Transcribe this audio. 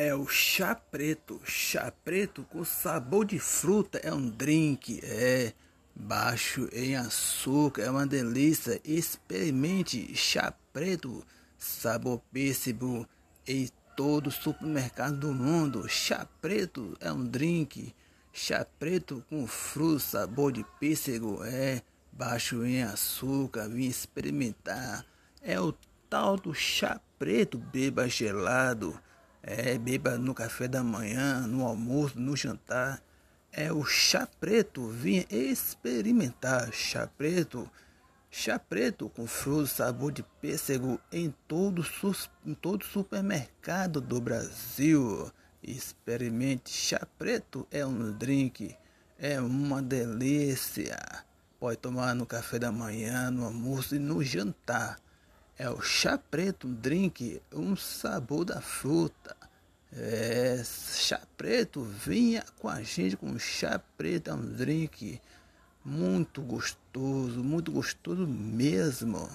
É o chá preto. Chá preto com sabor de fruta. É um drink. É baixo em açúcar. É uma delícia. Experimente chá preto. Sabor pêssego em todo supermercado do mundo. Chá preto é um drink. Chá preto com fruta, sabor de pêssego. É baixo em açúcar. Vim experimentar. É o tal do chá preto. Beba gelado. É, beba no café da manhã, no almoço, no jantar. É o chá preto. Vinha experimentar chá preto. Chá preto com fruto sabor de pêssego em todo, em todo supermercado do Brasil. Experimente chá preto, é um drink, é uma delícia. Pode tomar no café da manhã, no almoço e no jantar. É o chá preto, um drink, um sabor da fruta. É, chá preto, vinha com a gente com chá preto, é um drink muito gostoso, muito gostoso mesmo.